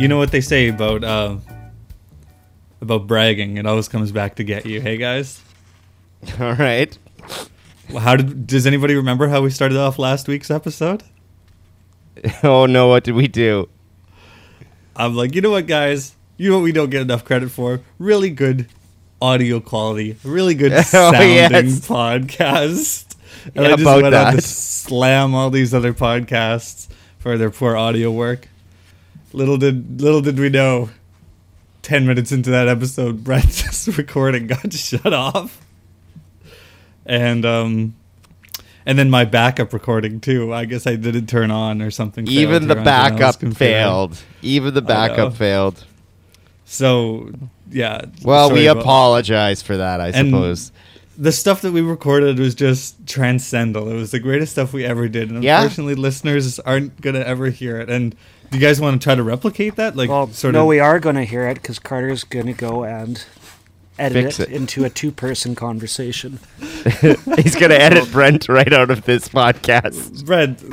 you know what they say about uh, about bragging? It always comes back to get you. Hey guys, All right. how did? Does anybody remember how we started off last week's episode? Oh no, what did we do? I'm like, you know what, guys? You know what we don't get enough credit for? Really good audio quality, really good Oh, sounding yes. podcast. And Yeah, I just went on to slam all these other podcasts for their poor audio work. Little did little did we know. Ten minutes into that episode, Brett's recording got shut off, and um, and then my backup recording too. I guess I didn't turn on or something. Even the or anything else backup failed. Even the backup failed. So yeah. Well, we apologize for that, I suppose. The stuff that we recorded was just transcendental. It was the greatest stuff we ever did, and Yeah. unfortunately, listeners aren't gonna ever hear it. And do you guys want to try to replicate that? Like, Well, sort no, of. we are going to hear it because Carter's going to go and edit it, it. into a two-person conversation. He's gonna edit Brent right out of this podcast. Brent,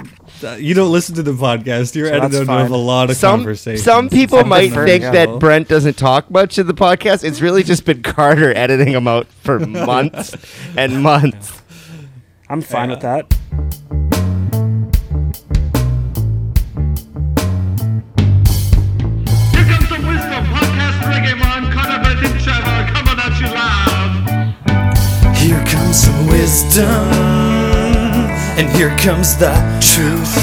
uh, you don't listen to the podcast. You're So that's edited fine. of a lot of Some conversations. some people Some might different think that. Brent doesn't talk much in the podcast. It's really just been Carter editing them out for months and months. I'm fine Yeah. with that. Wisdom, and here comes the truth.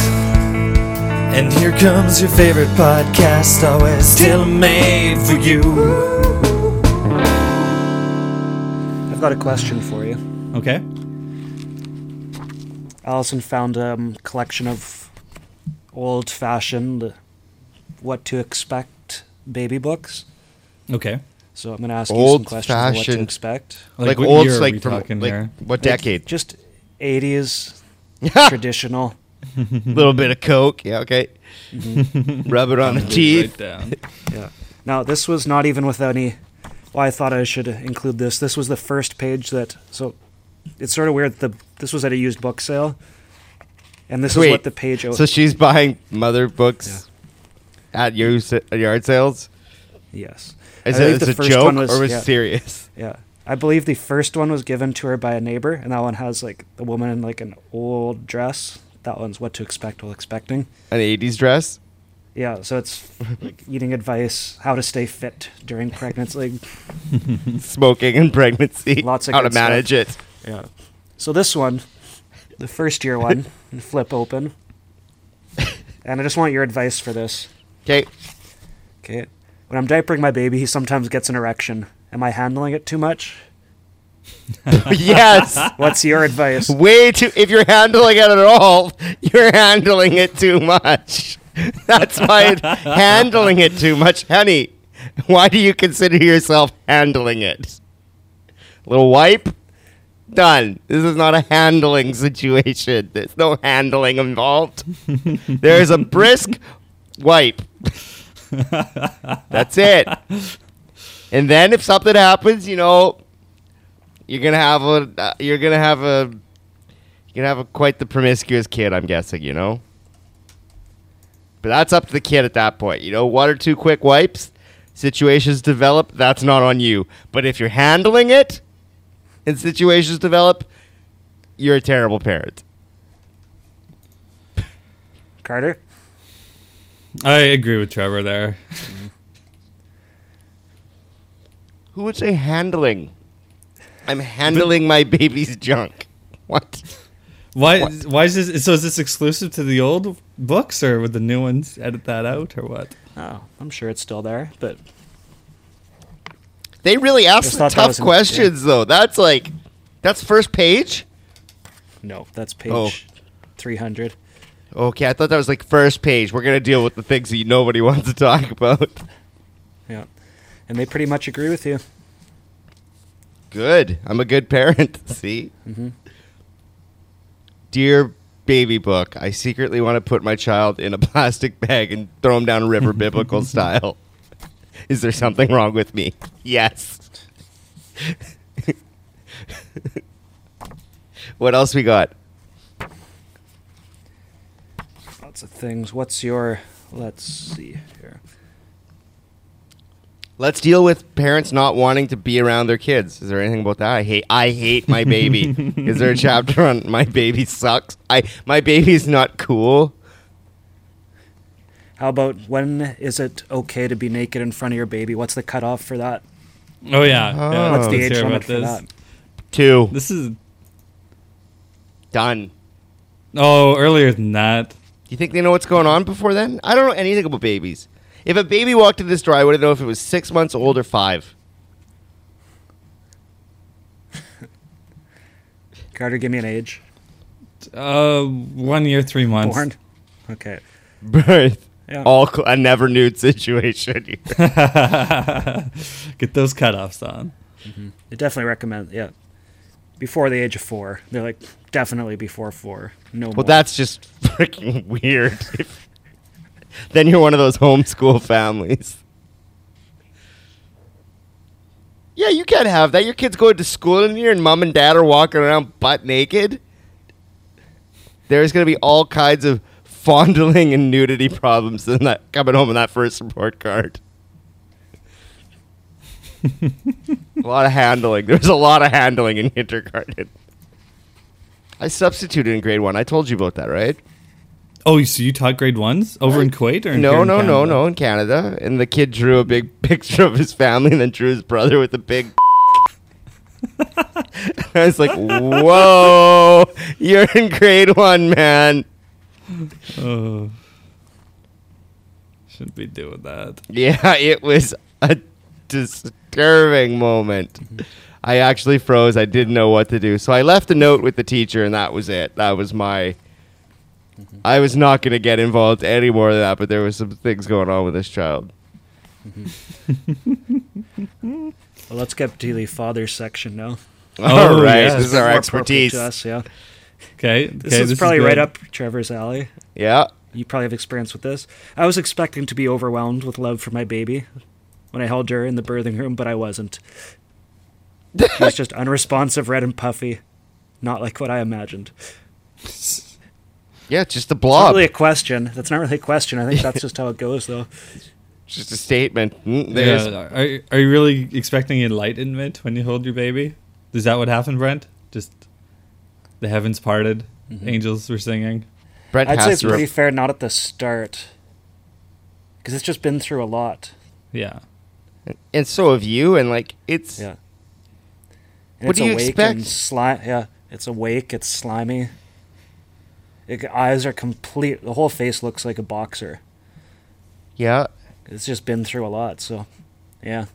And here comes your favorite podcast, always tailor made for you. I've got a question for you. okay. Allison found a um, collection of old-fashioned what to expect baby books. Okay. So I'm going to ask you some questions on what to expect. Like, what old, year are like we from like what decade? Just 80s traditional. A little bit of coke. Yeah, okay. Mm-hmm. Rub it on the teeth. Right down. Yeah. Now, this was not even with any. Well, I thought I should include this. This was the first page that. So, it's sort of weird. The this was at a used book sale, and this Wait, is what the page. So she's buying mother books at your at yard sales. yes. Is I it believe the a first joke one was- or was yeah. serious? Yeah. I believe the first one was given to her by a neighbor, and that one has like the woman in like an old dress. That one's what to expect while expecting. An '80s dress. Yeah, so it's like eating advice, how to stay fit during pregnancy. smoking and pregnancy. Lots of how to good stuff. manage it. Yeah. So this one, the first year one, flip open. And I just want your advice for this. Okay. Okay. When I'm diapering my baby, he sometimes gets an erection. Am I handling it too much? yes. What's your advice? Way too. If you're handling it at all, you're handling it too much. That's why handling it too much, honey. Why do you consider yourself handling it? Little wipe. Done. This is not a handling situation. There's no handling involved. There's a brisk wipe. That's it. And then if something happens, you know, you're gonna have a uh, you're gonna have a you're gonna have a quite the promiscuous kid. I'm guessing, you know. But that's up to the kid at that point. You know, one or two quick wipes, situations develop. That's not on you. But if you're handling it, and situations develop, you're a terrible parent. Carter? I agree with Trevor there. Who would say handling? I'm handling my baby's junk. What? Why? What? Why is this? So is this exclusive to the old books, or would the new ones edit that out, or what? Oh, I'm sure it's still there, but They really ask Just some thought that tough was an- questions, though. That's like, that's first page. no, that's oh. page Oh. 300. Okay, I thought that was like first page. We're gonna deal with the things that nobody wants to talk about. Yeah. And they pretty much agree with you. Good. I'm a good parent. See, mm-hmm. dear baby book, I secretly want to put my child in a plastic bag and throw him down a river, biblical style. Is there something wrong with me? Yes. what else we got? Lots of things. What's your. Let's see here. Let's deal with parents not wanting to be around their kids. Is there anything about that? I hate I hate my baby. Is there a chapter on my baby sucks? I my baby's not cool. How about when is it okay to be naked in front of your baby? What's the cutoff for that? Oh yeah. Oh. yeah What's the let's age limit for this. that? Two. This is Done. oh earlier than that. Do you think they know what's going on before then? I don't know anything about babies. If a baby walked in this door, I wouldn't know if it was six months old or five. Carter, give me an age. Uh, one year, three months. Born. Okay. Birth. Yeah. All cl- a never nude situation. Get those cutoffs on. I definitely recommend. Yeah. Before the age of four, they're like definitely before four. No more. well, that's just freaking weird. then you're one of those homeschool families. Yeah, you can't have that. Your kid's going to school in here, and mom and dad are walking around butt naked. There's going to be all kinds of fondling and nudity problems in that coming home in that first report card. a lot of handling. There's a lot of handling in kindergarten. I substituted in grade one. I told you about that, right? Oh, so you taught grade ones over in Kuwait or in No, no, no, no, in Canada. And the kid drew a big picture of his family and then drew his brother with a big. I was like, whoa, you're in grade one, man. Oh. Shouldn't be doing that. Yeah, it was a disturbing moment. Mm-hmm. I actually froze. I didn't know what to do. So I left a note with the teacher, and that was it. That was my. Mm-hmm. I was not going to get involved any more than that, but there was some things going on with this child. Mm-hmm. Well, let's get to the father section now. All right, yes. this is our More expertise. us, yeah. Okay. This okay, is probably right up Trevor's alley. Yeah. You probably have experience with this. I was expecting to be overwhelmed with love for my baby when I held her in the birthing room, but I wasn't. She was just unresponsive, red and puffy, not like what I imagined. Yeah, it's just a It's not blob. really a question. That's not really a question. I think that's just how it goes, though. It's just a statement. Mm, there's- Yeah. Are, are you really expecting enlightenment when you hold your baby? Is that what happened, Brent? Just the heavens parted, angels were singing. Brent I'd say it's pretty Re- fair not at the start. Because it's just been through a lot. Yeah. And so have you. And like, it's Yeah. And What it's do you awake expect? Sli- yeah, it's awake. It's slimy. It, eyes are complete. The whole face looks like a boxer. yeah. It's just been through a lot. So, yeah,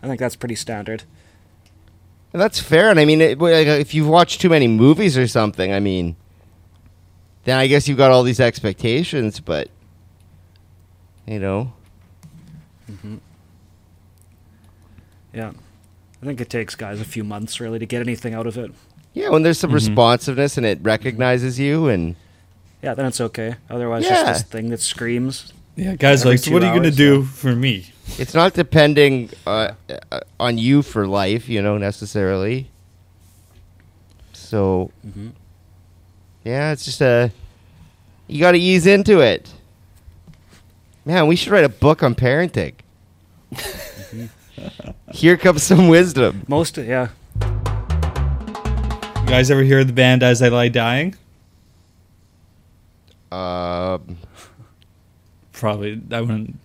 I think that's pretty standard. And that's fair. And I mean, it, like, if you've watched too many movies or something, I mean, then I guess you've got all these expectations. But you know, mm-hmm. Yeah, I think it takes guys a few months really to get anything out of it. yeah, when there's some responsiveness and it recognizes you, and Yeah, then it's okay. Otherwise, Yeah. just this thing that screams. Yeah, guys, like, so what are you gonna do yeah. for me? it's not depending uh, uh, on you for life, you know, necessarily. So, Mhm. yeah, it's just a you got to ease into it. Man, we should write a book on parenting. Here comes some wisdom. Most, yeah, You guys ever hear the band As I Lie Dying? Um, Probably, I wouldn't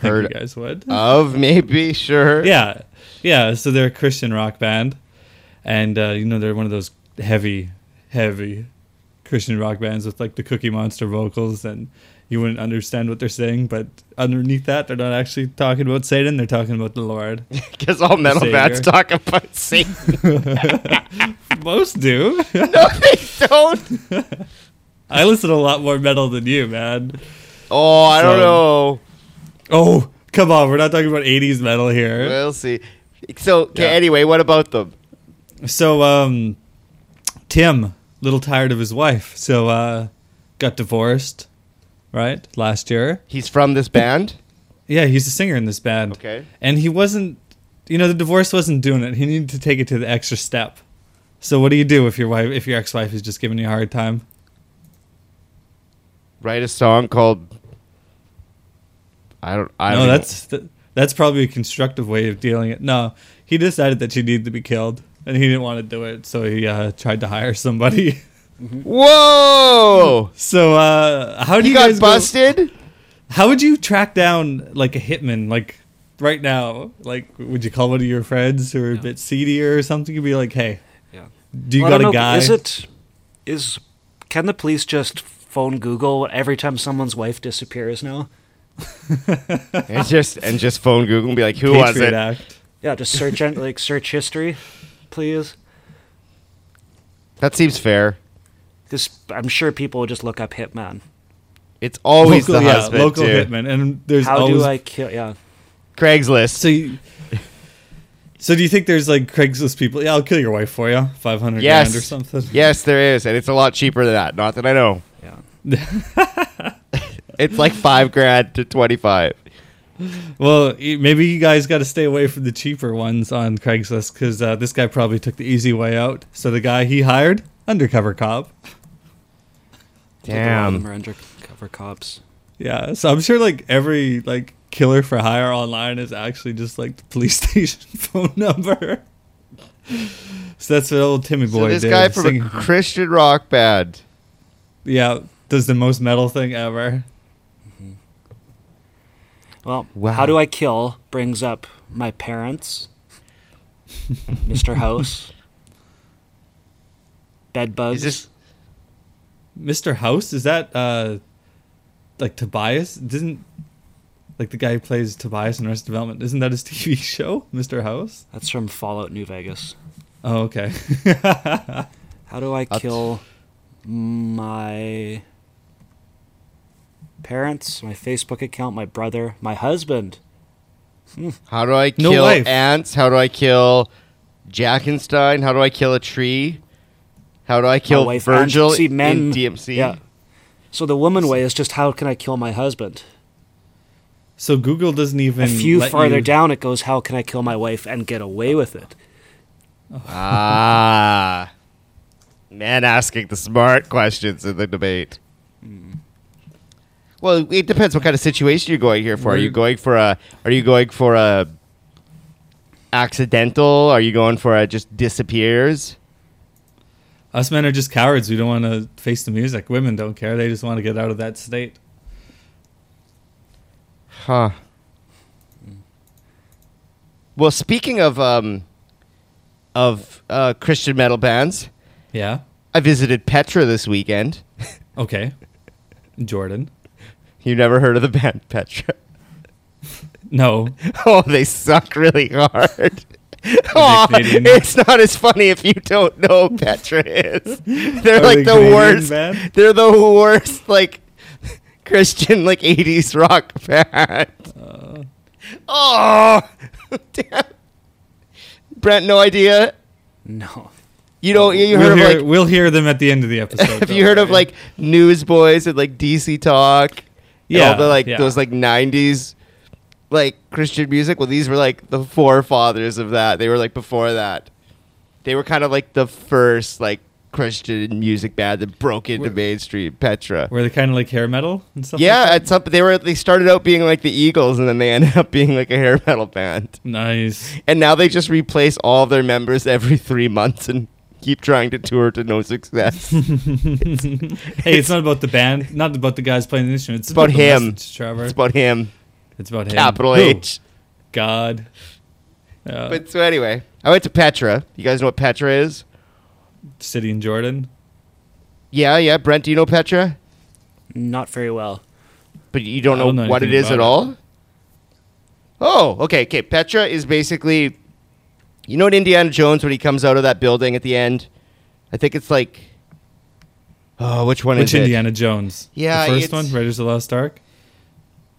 Heard- think you guys would. of maybe sure. yeah, yeah. So they're a Christian rock band, and uh, you know they're one of those heavy, heavy Christian rock bands with like the Cookie Monster vocals, and you wouldn't understand what they're saying. But underneath that, they're not actually talking about Satan; they're talking about the Lord. because all metal Savior. bands talk about Satan. Most do. no, they don't. I listen to a lot more metal than you, man. Oh, I don't know. Oh, come on, we're not talking about '80s metal here. We'll see. So, okay, Yeah. anyway, what about them? So, um, Tim, little tired of his wife, so uh, got divorced, right? Last year. He's from this band. Yeah, he's a singer in this band. Okay. And he wasn't, you know, the divorce wasn't doing it. He needed to take it to the extra step. So, what do you do if your wife, if your ex-wife is just giving you a hard time? Write a song called. I don't. I no, don't. that's th- That's probably a constructive way of dealing it. No, he decided that she needed to be killed, and he didn't want to do it, so he uh, tried to hire somebody. Whoa! so, uh, how do You you, got guys go- busted? how would you track down like a hitman, like right now? Like, would you call one of your friends who are a bit seedier or something? You'd be like, "Hey, Yeah. do you Well, got a know, guy?" Is it is can the police just phone Google every time someone's wife disappears now? and just and just phone Google and be like, who was it? Act. Yeah, just search en- like search history, please. That seems fair. Because I'm sure people will just look up hitman. It's always local, the yeah, husband local too. hitman, and there's How always do I kill? Yeah, Craigslist. So, you, so do you think there's like Craigslist people? Yeah, I'll kill your wife for you, five hundred Yes. grand or something. Yes, there is, and it's a lot cheaper than that. Not that I know. yeah. It's like five grand to twenty five. Well, maybe you guys got to stay away from the cheaper ones on Craigslist because uh, this guy probably took the easy way out. So the guy he hired, undercover cop. Like, a lot of them are undercover cops. Yeah, so I'm sure like every like killer for hire online is actually just like the police station phone number. so that's what old Timmy So boy this did. guy from singing- a Christian rock band. yeah, does the most metal thing ever. Mm-hmm. Well, Wow. how do I kill brings up my parents, Mr. House, bed bugs. Is this Mr. House is that uh like Tobias? Didn't like the guy who plays Tobias in Arrested Development? Isn't that his TV show, Mr. House? That's from Fallout New Vegas. Oh, okay. How do I That's- kill my parents, my Facebook account, my brother, my husband? how do I kill wife. ants? How do I kill Jackenstein? How do I kill a tree? How do I kill wife Vergil and- see, men- in DMC? Yeah. So the woman way is just how can I kill my husband? so Google doesn't even A few let farther you- down, it goes how can I kill my wife and get away with it? Ah. Man asking the smart questions in the debate. Well, it depends what kind of situation you're going here for. Are you going for a are you going for a accidental? Are you going for a just disappears? Us men are just cowards. We don't want to face the music. Women don't care. They just want to get out of that state. Huh. Well, speaking of um of uh, Christian metal bands, Yeah. I visited Petra this weekend. Okay. Jordan. You never heard of the band Petra? No. Oh, they suck really hard. Aw, it's not as funny if you don't know who Petra is. They're Are like they the Canadian worst. band? They're the worst, like Christian, like '80s rock band. Oh, damn. Brent, no idea. No. You don't. You we'll, heard hear, of like. we'll hear them at the end of the episode. Have don't you heard of worry. like Newsboys and like DC Talk? and Yeah, all the like yeah. those like '90s like Christian music. Well, these were like the forefathers of that. They were like before that. They were kind of like the first like Christian music band that broke into Were- mainstream. Petra. Were they kind of like hair metal and stuff? Yeah, like at some they were they started out being like the Eagles and then they ended up being like a hair metal band. Nice. And now they just replace all their members every three months and keep trying to tour to no success. hey, it's not about the band, not about the guys playing the instruments. It's about the him. message, Trevor. it's about him. It's about him. Capital Who? H. God. Uh, But so anyway, I went to Petra. You guys know what Petra is? City in Jordan. Yeah, yeah. Brent, do you know Petra? Not very well. But you don't know, don't know what it is at about all? Oh, okay, okay. Petra is basically you know what Indiana Jones when he comes out of that building at the end? I think it's like Oh, which one Which is it? Indiana Jones? Yeah, the first one, Raiders of the Lost Ark.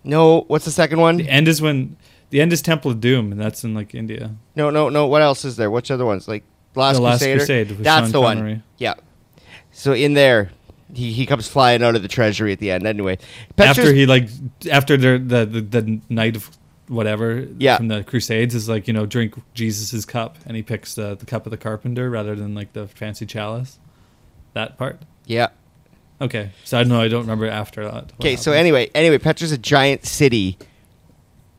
No, what's the second one? The end is when the end is Temple of Doom, and that's in like India. No, no, no. What else is there? Which other ones? Like Last The Last Crusader. Crusade That's Sean the one. Yeah. So in there, he, he comes flying out of the treasury at the end. Anyway, after he like after the the the, the knight of whatever Yeah. from the Crusades is like you know drink Jesus's cup, and he picks the the cup of the carpenter rather than like the fancy chalice. That part. yeah. Okay, so I know I don't remember after that. Okay, so anyway, anyway, Petra's a giant city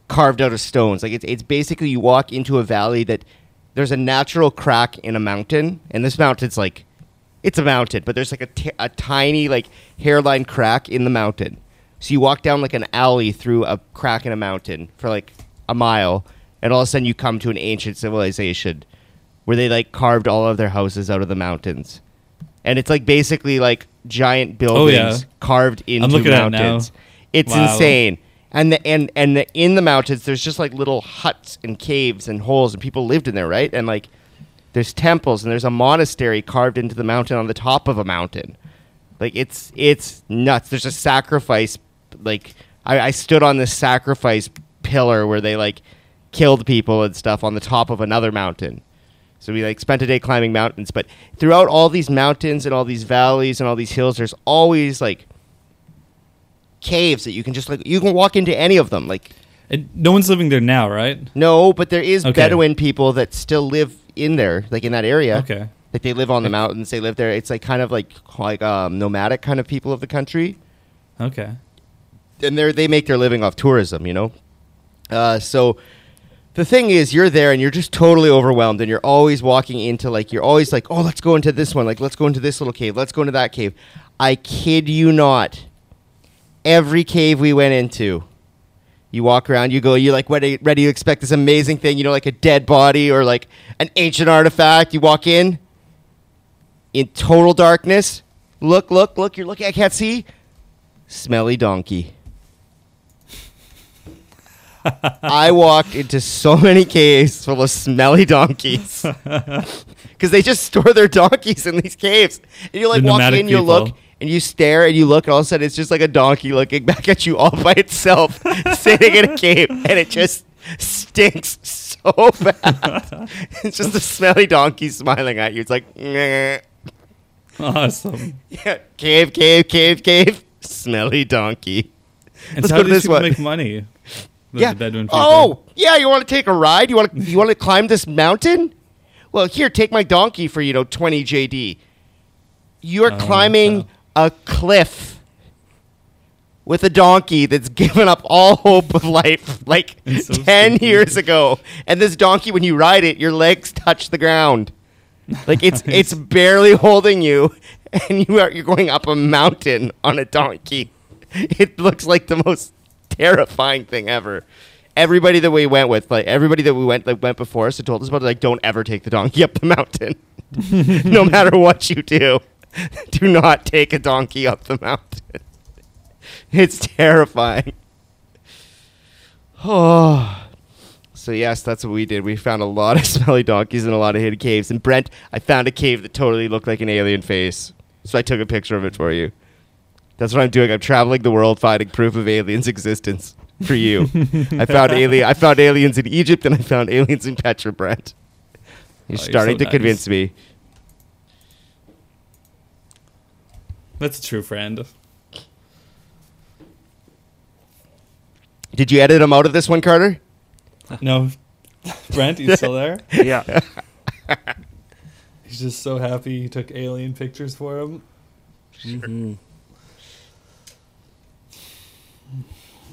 carved out of stones. Like it's it's basically you walk into a valley that there's a natural crack in a mountain, and this mountain's like it's a mountain, but there's like a, t- a tiny like hairline crack in the mountain. So you walk down like an alley through a crack in a mountain for like a mile, and all of a sudden you come to an ancient civilization where they like carved all of their houses out of the mountains, and it's like basically like giant buildings Oh, yeah. carved into looking at it now. mountains. It's Wow. insane. And the, and and the, in the mountains, there's just like little huts and caves and holes, and people lived in there, right? And like, there's temples and there's a monastery carved into the mountain on the top of a mountain. Like it's it's nuts. There's a sacrifice. Like I, I stood on this sacrifice pillar where they like killed people and stuff on the top of another mountain. So we like spent a day climbing mountains, but throughout all these mountains and all these valleys and all these hills, there's always like caves that you can just like you can walk into any of them. Like And no one's living there now, right? no, but there is Okay. Bedouin people that still live in there, like in that area. Okay. Like they live on the mountains, they live there. It's like kind of like like um, nomadic kind of people of the country, Okay. and they they make their living off tourism. You know, uh, so. The thing is, you're there and you're just totally overwhelmed, and you're always walking into like you're always like, oh, let's go into this one, like let's go into this little cave, let's go into that cave. I kid you not, every cave we went into, you walk around, you go, you're like ready, ready to expect this amazing thing, you know, like a dead body or like an ancient artifact. You walk in, in total darkness. Look, look, look, you're looking, I can't see. Smelly donkey. I walked into so many caves full of smelly donkeys. Because they just store their donkeys in these caves. And you like The walk in, you look, and you stare, and you look, and all of a sudden it's just like a donkey looking back at you all by itself, sitting in a cave, and it just stinks so bad. it's just a smelly donkey smiling at you. It's like. Awesome. yeah, cave, cave, cave, cave, smelly donkey. And Let's how do these this people one. make money? The- yeah. the Bedouin people. Oh, yeah. You want to take a ride? You want to you want to climb this mountain? Well, here, take my donkey for you know twenty JD. You are Oh, climbing wow. a cliff with a donkey that's given up all hope of life like so ten spooky. years ago. And this donkey, when you ride it, your legs touch the ground. Like it's it's barely holding you, and you are you're going up a mountain on a donkey. It looks like the most terrifying thing ever. Everybody that we went with, like everybody that we went that went before us, had told us about it, like don't ever take the donkey up the mountain, no matter what you do. Do not take a donkey up the mountain. It's terrifying. Oh. So yes, that's what we did. We found a lot of smelly donkeys and a lot of hidden caves. And Brent, I found a cave that totally looked like an alien face. So I took a picture of it for you. That's what I'm doing. I'm traveling the world finding proof of aliens' existence for you. I found alien I found aliens in Egypt and I found aliens in Petra, Brent. You're Oh, you're starting so to convince me. That's a true friend. Did you edit him out of this one, Carter? No, Brent, you still there? Yeah. He's just so happy he took alien pictures for him. Mhm.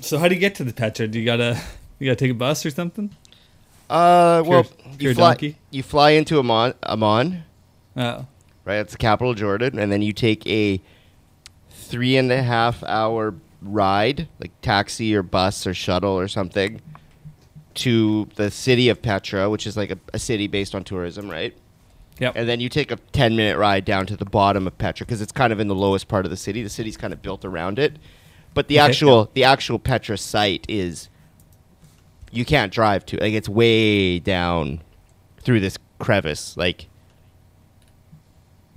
So how do you get to the Petra? Do you gotta you gotta take a bus or something? Uh, well, Pure- you fly, donkey? you fly into Amman, Amman, Oh, right? That's the capital of Jordan, and then you take a three and a half hour ride, like taxi or bus or shuttle or something, to the city of Petra, which is like a, a city based on tourism, right? yep. And then you take a 10 minute ride down to the bottom of Petra because it's kind of in the lowest part of the city. The city's kind of built around it. But the Okay. actual the actual Petra site is you can't drive to. Like it's way down through this crevice. Like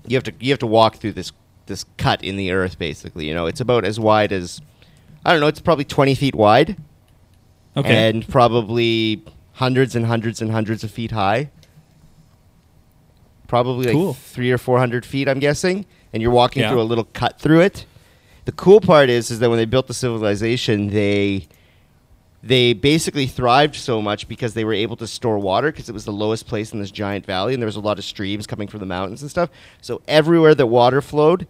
you have to you have to walk through this this cut in the earth basically, you know. It's about as wide as I don't know, it's probably 20 feet wide okay. and probably hundreds and hundreds and hundreds of feet high. Probably like Cool. three or four hundred feet, I'm guessing. And you're walking Yeah. through a little cut through it. The cool part is, is that when they built the civilization, they they basically thrived so much because they were able to store water because it was the lowest place in this giant valley, and there was a lot of streams coming from the mountains and stuff. So everywhere that water flowed,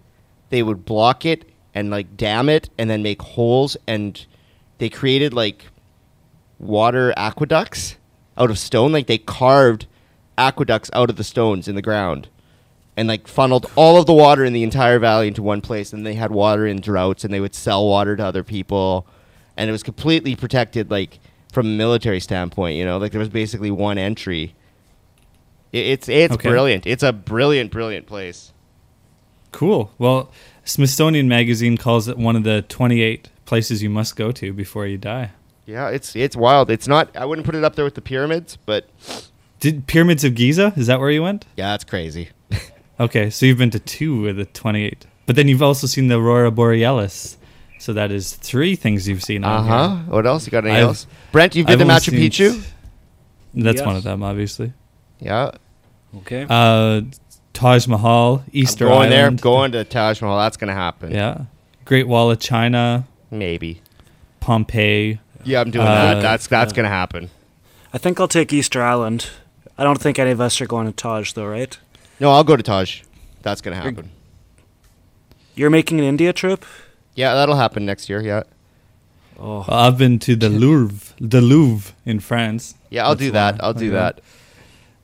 they would block it and like dam it, and then make holes, and they created like water aqueducts out of stone. Like they carved aqueducts out of the stones in the ground, and like funneled all of the water in the entire valley into one place. And they had water in droughts, and they would sell water to other people, and it was completely protected, like from a military standpoint. You know, like there was basically one entry. It, it's it's Okay. brilliant. It's a brilliant, brilliant place. Cool. Well, Smithsonian Magazine calls it one of the 28 places you must go to before you die. Yeah, it's it's wild. It's not. I wouldn't put it up there with the pyramids, but Did Pyramids of Giza? Is that where you went? yeah, that's crazy. Okay, so you've been to two of the 28. But then you've also seen the Aurora Borealis. So that is three things you've seen Uh huh. What else? You got anything I've- else? Brent, you've been I've to Machu seen- Picchu. That's Yes. one of them, obviously. Yeah, Okay. Uh, Taj Mahal, Easter I'm going there. Island. Going to Taj Mahal. That's gonna happen. Yeah. Great Wall of China, maybe. Pompeii. Yeah, I'm doing Uh, that. That's that's gonna happen. I think I'll take Easter Island. I don't think any of us are going to Taj, though, right? No, I'll go to Taj. That's gonna happen. You're making an India trip? Yeah, that'll happen next year. Yeah, Oh, Well, I've been to the Louvre, the Louvre in France. yeah, I'll That's do that. I'll do Okay. that.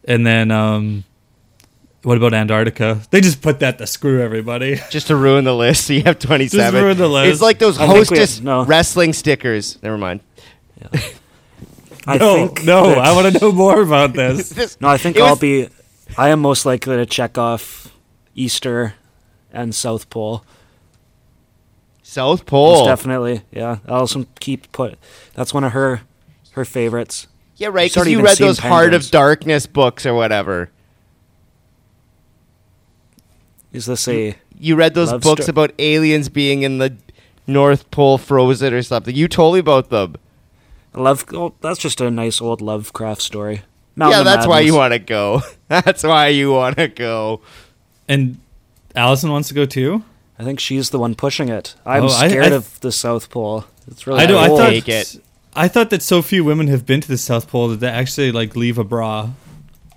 And then, um, what about Antarctica? They just put that to screw everybody. Just to ruin the list, so you have 27. Just ruin the list. It's like those I think we- hostess no. wrestling stickers. Never mind. I no, think no, I want to know more about this. This- No, I think I'll was- be. I am most likely to check off Easter and South Pole. South Most Pole. definitely, yeah. Alison keep put. That's one of her her favorites. Yeah, right. Because you read those Heart of Darkness books or whatever. Is this a? You read those books sto- about aliens being in the North Pole frozen or something. You told me about them. Love. Oh, that's just a nice old Lovecraft story. Mountain yeah, that's why you want to go. That's why you want to go. And Allison wants to go too. I think she's the one pushing it. I'm Oh, scared I- of the South Pole. It's really. I do. I thought. Take it. I thought that so few women have been to the South Pole that they actually like leave a bra.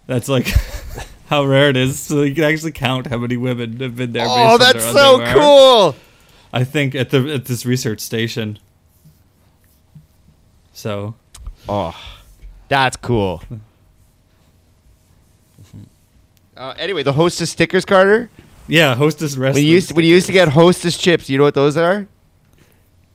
That's like how rare it is. So you can actually count how many women have been there. Oh, that's so underwear. cool. I think at the at this research station. So Oh, that's cool. Uh, anyway, the Hostess stickers, Carter. yeah, hostess When wrestling. you used when you used to get Hostess chips, you know what those are?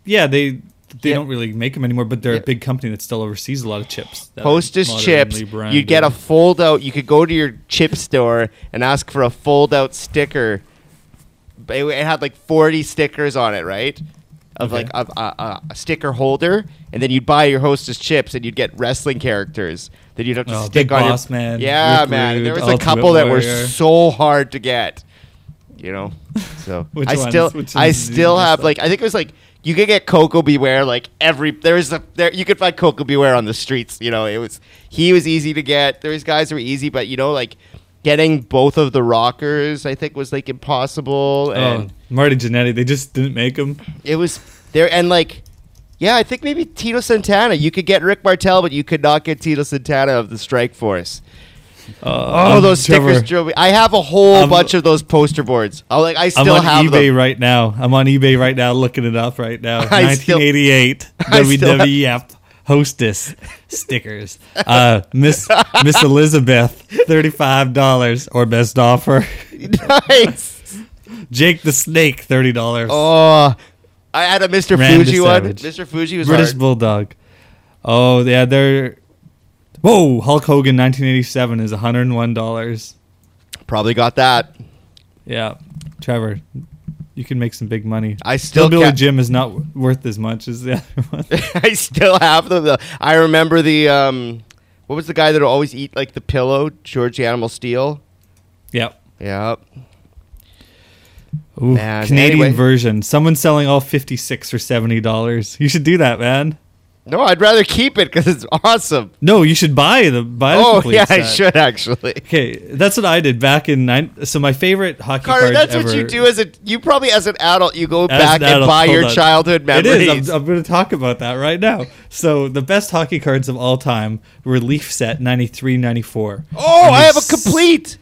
yeah, they they Yeah. don't really make them anymore, but they're Yeah. a big company that still oversees a lot of chips. Hostess chips. You'd get a fold out. You could go to your chip store and ask for a fold out sticker. It it had like forty stickers on it, right? Of Okay. like a, a, a- a sticker holder, and then you'd buy your Hostess chips, and you'd get wrestling characters that you'd have to Oh, stick Big on Boss your. Man, yeah, Rick man. Rude, there was a Ultimate couple that were so hard to get. You know, so I still, I ones did you still have like I think it was like you could get Koko B. Ware like every there is a there you could find Koko B. Ware on the streets. You know, it was he was easy to get. There was guys who were easy, but you know, like getting both of the rockers, I think was like impossible, Oh, and Marty Jannetty, they just didn't make them. it was there and like. Yeah, I think maybe Tito Santana. You could get Rick Martel, but you could not get Tito Santana of the Strike Force. Oh, those stickers drove me. I have a whole I'm- bunch of those poster boards. I like. I I'm still on have eBay them. right now. I'm on eBay right now, looking it up right now. I still- 1988 I still WWF hostess stickers. Uh, Miss Miss Elizabeth, thirty-five dollars or best offer. nice. Jake the Snake, thirty dollars. Oh, I had a Mr. Fuji one. Mr. Fuji was British hard. Bulldog. Oh yeah, they're. Whoa, Hulk Hogan, 1987 is 101 dollars. Probably got that. Yeah, Trevor, you can make some big money. I still can't- Jim is not worth as much as the other one. I still have them. though. I remember the um, what was the guy that always eat like the pillow? George the Animal Steele. yep. Yep. Ooh, Man, Canadian anyway. version. Someone's selling all 56 for $70. You should do that, man. No, I'd rather keep it because it's awesome. No, you should buy the buy the Oh complete yeah, I should actually. Okay, that's what I did back in nine. So my favorite hockey Carter, that's ever. what you do as a you probably as an adult you go back an and buy your on. childhood It memories. is. I'm, I'm going to talk about that right now. So the best hockey cards of all time were Leaf Set 93, 94. oh, I have a complete.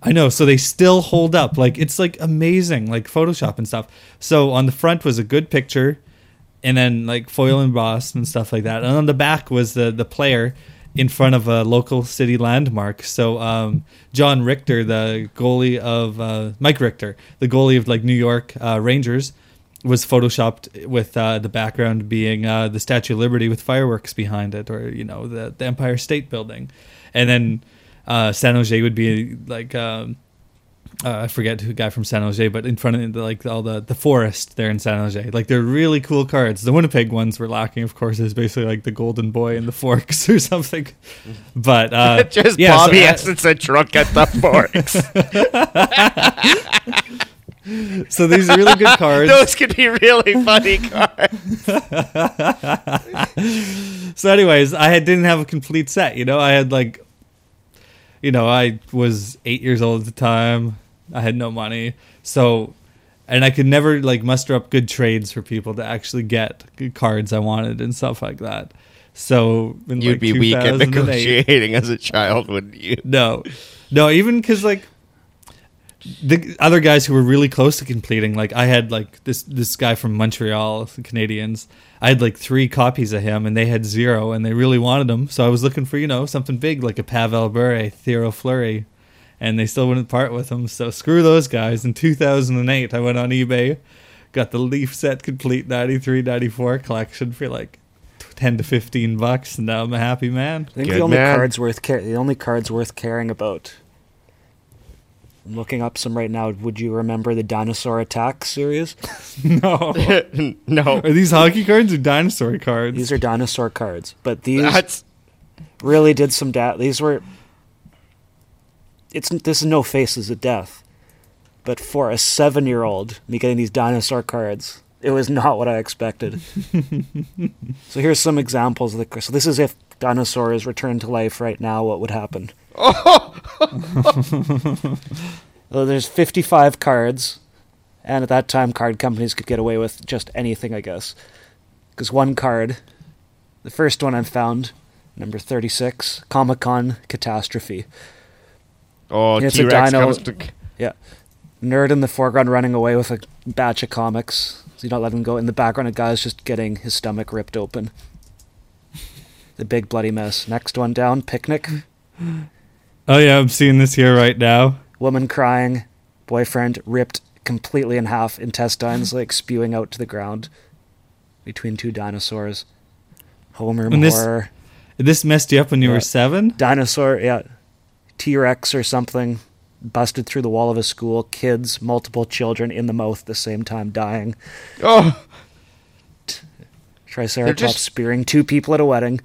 I know. So they still hold up. Like it's like amazing, like Photoshop and stuff. So on the front was a good picture, and then like foil embossed and stuff like that. And on the back was the the player in front of a local city landmark. So um, John Richter, the goalie of uh, Mike Richter, the goalie of like New York uh, Rangers, was photoshopped with uh, the background being uh, the Statue of Liberty with fireworks behind it, or you know the, the Empire State Building, and then uh, San Jose would be like. Um, uh, I forget who guy from San Jose, but in front of the, like all the the forest there in San Jose, like they're really cool cards. The Winnipeg ones were lacking, of course. Is basically like the Golden Boy and the Forks or something. But uh, Just yeah, so Bobby I- Essence a drunk at the forks. So these are really good cards. Those could be really funny cards. so, anyways, I had, didn't have a complete set. You know, I had like, you know, I was eight years old at the time. I had no money, so and I could never like muster up good trades for people to actually get good cards I wanted and stuff like that. So You'd like, be weak at negotiating as a child, wouldn't you? No, no, even because like the other guys who were really close to completing, like I had like this this guy from Montreal, the Canadiens. I had like three copies of him, and they had zero, and they really wanted them. So I was looking for you know something big like a Pavel Bure, Theo Fleury, and they still wouldn't part with them. So screw those guys. In 2008, I went on eBay, got the Leaf set complete 93, 94 collection for like. 10 to 15 bucks and now I'm a happy man. I think Good the only man. cards worth car- the only cards worth caring about. I'm looking up some right now. Would you remember the Dinosaur Attack series? No. no. Are these hockey cards or dinosaur cards? These are dinosaur cards, but these That's really did some da- these were it's this is no faces of death but for a seven year old me getting these dinosaur cards it was not what i expected. So here's some examples of the so this is if dinosaur is returned to life right now what would happen? Well, there's 55 cards and at that time card companies could get away with just anything i guess. Because one card the first one i found number 36 comic con catastrophe oh, It's a T Rex dino- comes to. yeah. Nerd in the foreground running away with a batch of comics. So you don't let him go. In the background a guy's just getting his stomach ripped open. The big bloody mess. Next one down picnic. Oh yeah, I'm seeing this here right now. woman crying. Boyfriend ripped completely in half. Intestines like spewing out to the ground between two dinosaurs. Homer And this- This messed you up when you Yeah. were seven. dinosaur, yeah, T Rex or something, busted through the wall of a school. Kids, multiple children in the mouth at the same time dying. Oh, Triceratops just- spearing two people at a wedding.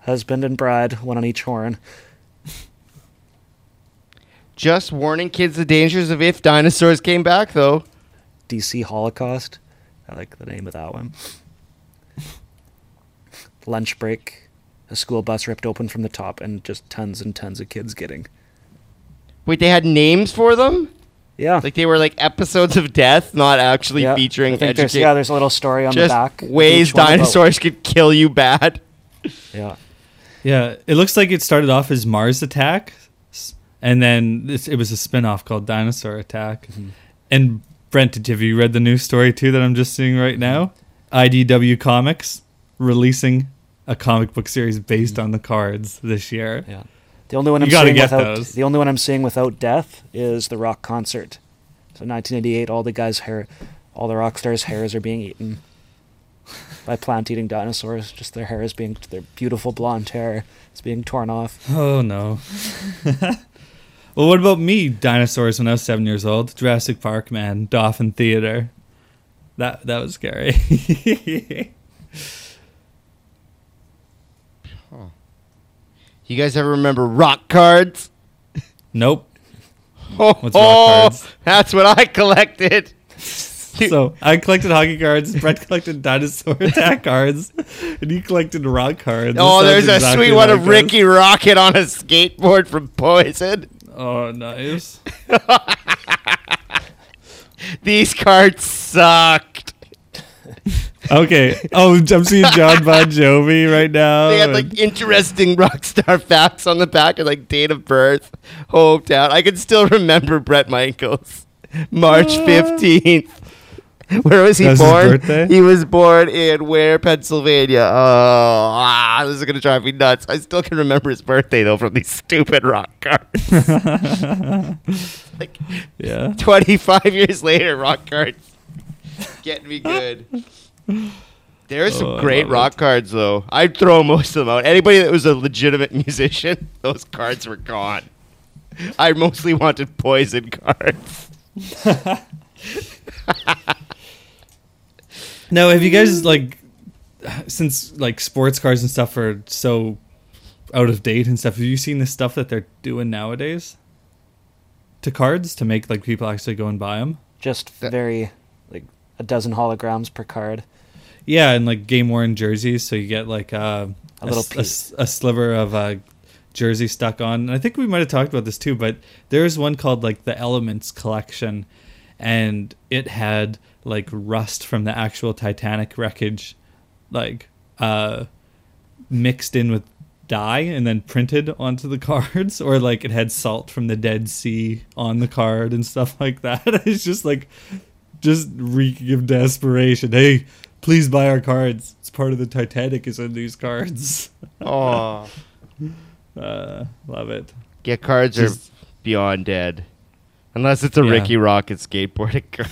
Husband and bride, one on each horn. just warning kids the dangers of if dinosaurs came back, though. DC Holocaust. I like the name of that one. Lunch break. A school bus ripped open from the top, and just tons and tons of kids getting. Wait, they had names for them? Yeah. Like they were like episodes of death, not actually yeah. featuring I think there's, yeah, there's a little story on just the back. ways each one about- dinosaurs could kill you bad. Yeah. Yeah, it looks like it started off as Mars Attack, and then this, it was a spin-off called Dinosaur Attack. Mm-hmm. And Brent, did- have you read the news story too that I'm just seeing right now? IDW Comics releasing a comic book series based on the cards this year. Yeah. The only one I'm seeing without those. the only one I'm seeing without death is the rock concert. So 1988, all the guys' hair, all the rock stars' hairs are being eaten by plant-eating dinosaurs. Just their hair is being their beautiful blonde hair is being torn off. Oh no. well, what about me? Dinosaurs when I was seven years old. Jurassic Park, man. Dolphin Theater. That that was scary. You guys ever remember rock cards? nope. Oh, What's rock cards? that's what I collected. So I collected hockey cards. Brett collected dinosaur attack cards, and you collected rock cards. oh, This there's sounds a exactly sweet one like of us. Rikki Rockett on a skateboard from Poison. Oh, nice. These cards sucked. Okay. Oh, I'm seeing Jon Bon Jovi right now. They had like interesting rock star facts on the back and like date of birth, hometown. I can still remember Bret Michaels, March Ah. fifteenth. Where was he That was his born? He was born in where, Pennsylvania. Oh, ah, this is gonna drive me nuts. I still can remember his birthday though from these stupid rock cards. like Yeah. 25 years later, rock cards getting me good. There are some Oh, I great love rock cards though. I'd throw most of them out. Anybody that was a legitimate musician, those cards were gone. I mostly wanted poison cards. now, have you guys like since like sports cars and stuff are so out of date and stuff, have you seen the stuff that they're doing nowadays? To cards to make like people actually go and buy them? Just very like a dozen holograms per card. Yeah, and like game worn jerseys, so you get like uh, A little s- a s- a sliver of uh, jersey stuck on. And I think we might have talked about this too, but there's one called like the Elements Collection, and it had like rust from the actual Titanic wreckage, like uh, mixed in with dye and then printed onto the cards, or like it had salt from the Dead Sea on the card and stuff like that. it's just like just reeking of desperation. Hey, please buy our cards. It's part of the Titanic is in these cards. Oh, Uh, love it. get cards Just- are beyond dead, unless it's a Yeah. Rikki Rockett skateboarding card.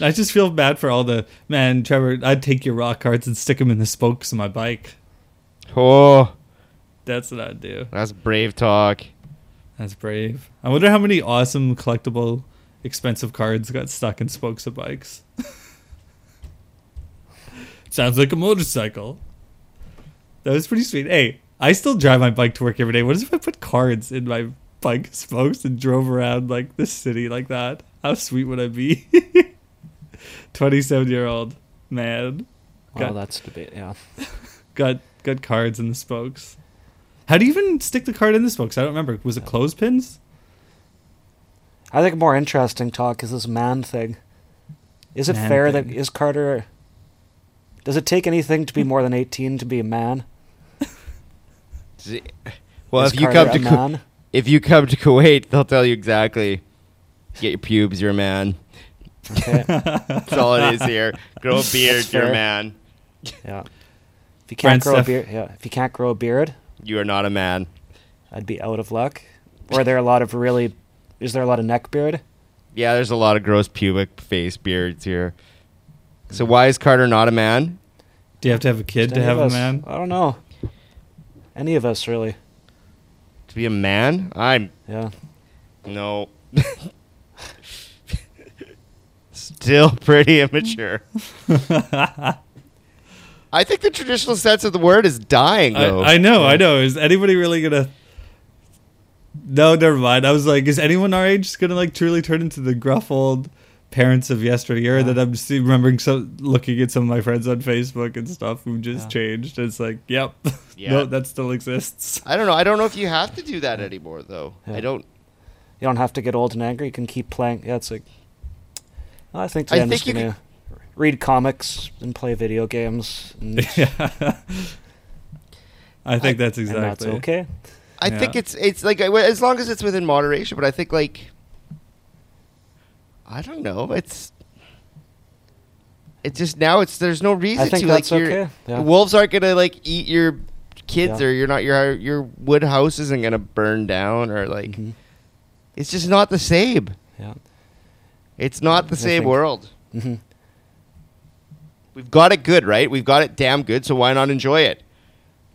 I just feel bad for all the man, Trevor. I'd take your rock cards and stick them in the spokes of my bike. Oh, That's what I'd do. that's brave talk. That's brave. I wonder how many awesome collectible, expensive cards got stuck in spokes of bikes. Sounds like a motorcycle. That was pretty sweet. Hey, I still drive my bike to work every day. What if I put cards in my bike spokes and drove around like the city like that? How sweet would I be? Twenty-seven year old man Well, Got- that's debate. Yeah. got got cards in the spokes. How do you even stick the card in the spokes? I don't remember. Was it clothespins? I think a more interesting talk is this man thing. Is it Man fair that thing. is Carter? Does it take anything to be more than eighteen to be a man? Well, is if you Carter come to Ku- man? if you come to Kuwait, they'll tell you exactly. Get your pubes, you're a man. Okay. That's all it is here. Grow a beard, you're a man. yeah. If you can't Brent grow a beard, yeah. If you can't grow a beard, You are not a man. I'd be out of luck. Or are there a lot of really? Is there a lot of neck beard? Yeah, there's a lot of gross pubic face beards here. So why is Carter not a man? Do you have to have a kid to have a man? I don't know. Any of us really? To be a man? I'm Yeah. no. Still pretty immature. I think the traditional sense of the word is dying, though. I, I know, Yeah. I know. Is anybody really gonna? No, never mind. I was like, is anyone our age just gonna like truly turn into the gruff old parents of yesteryear that I'm just remembering? So looking at some of my friends on Facebook and stuff who just Yeah. changed. It's like, yep, Yeah. no, that still exists. I don't know. I don't know if you have to do that anymore, though. Yeah. I don't. You don't have to get old and angry. You can keep playing. Yeah, it's like. I think I today I'm think just you gonna read comics and play video games. And, yeah, I think that's and that's exactly okay. I Yeah. think it's it's like as long as it's within moderation. But I think like I don't know. It's it's just now. It's there's no reason to like your okay. Yeah. wolves aren't gonna like eat your kids Yeah. or you're not your your wood house isn't gonna burn down or like Mhm. it's just not the same. Yeah. It's not the I same think- world. hmm We've got it good, right? We've got it damn good. So why not enjoy it?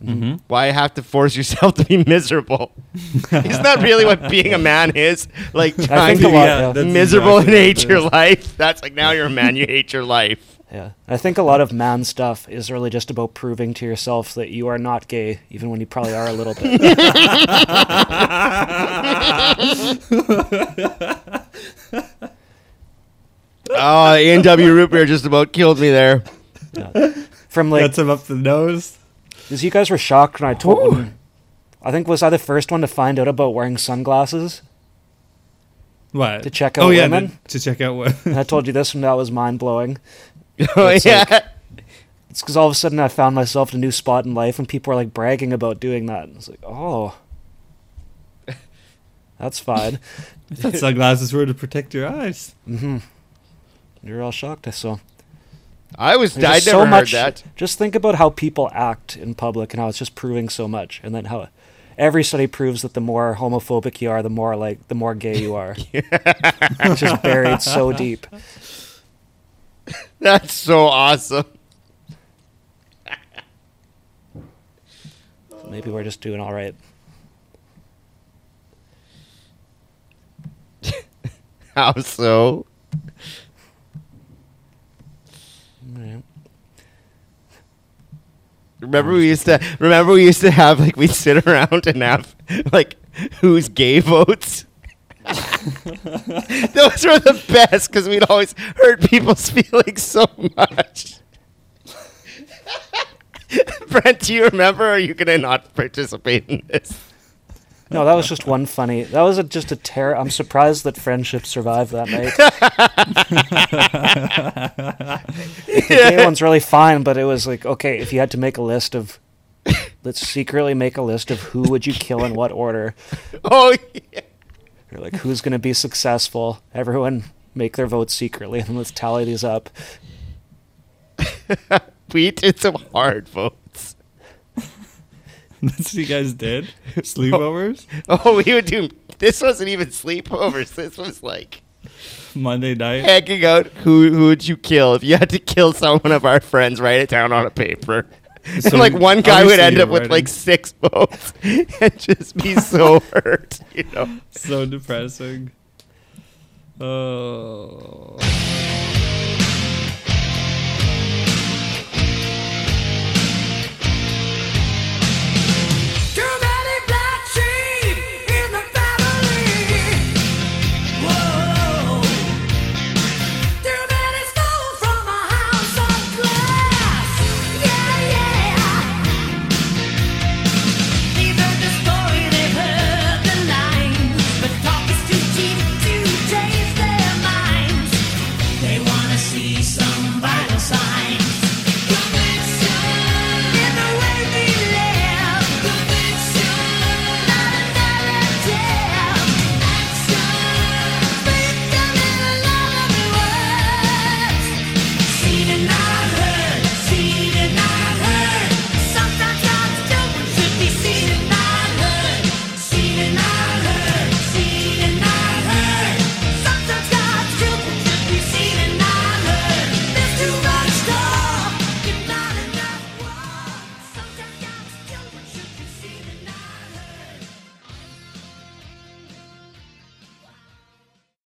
Hmm Why have to force yourself to be miserable? Isn't that really what being a man is? Like trying to be yeah. miserable exactly and hate your life. That's like now you're a man, you hate your life. Yeah. I think a lot of man stuff is really just about proving to yourself that you are not gay, even when you probably are a little bit. Oh, A&W root beer just about killed me there. From like, Gets him up the nose. Because you guys were shocked when I told. When, I think was I the first one to find out about wearing sunglasses? What To check Oh out yeah, women? To, to check out what? I told you this, and that was mind blowing. Oh, It's yeah. like- It's because all of a sudden I found myself in a new spot in life, and people were like bragging about doing that. And it's like, oh, that's fine. Sunglasses were to protect your eyes. hmm You're all shocked. I so I was. I never so heard much. that. Just think about how people act in public and how it's just proving so much, and then how every study proves that the more homophobic you are, the more like the more gay you are. it's just buried so deep. That's so awesome. Maybe we're just doing all right. How so? Remember oh, we used to remember we used to have like we'd sit around and have like who's gay votes. Those were the best because we'd always hurt people's feelings so much. Brent, do you remember? Or are you gonna not participate in this? No, that was just one funny. That was a, just a terror. I'm surprised that friendship survived that night. the gay one's really fine, but it was like, okay, if you had to make a list of, let's secretly make a list of who would you kill in what order. Oh yeah. You're like, who's going to be successful? Everyone make their votes secretly, and let's tally these up. We did some hard votes. That's what you guys did? Sleepovers? Oh, oh, we would do. This wasn't even sleepovers. This was like Monday night? hanging out. Who who would you kill if you had to kill someone of our friends? Write it down on a paper. So and like one guy would end up with writing. like six votes and just be so hurt, you know. So depressing. Oh.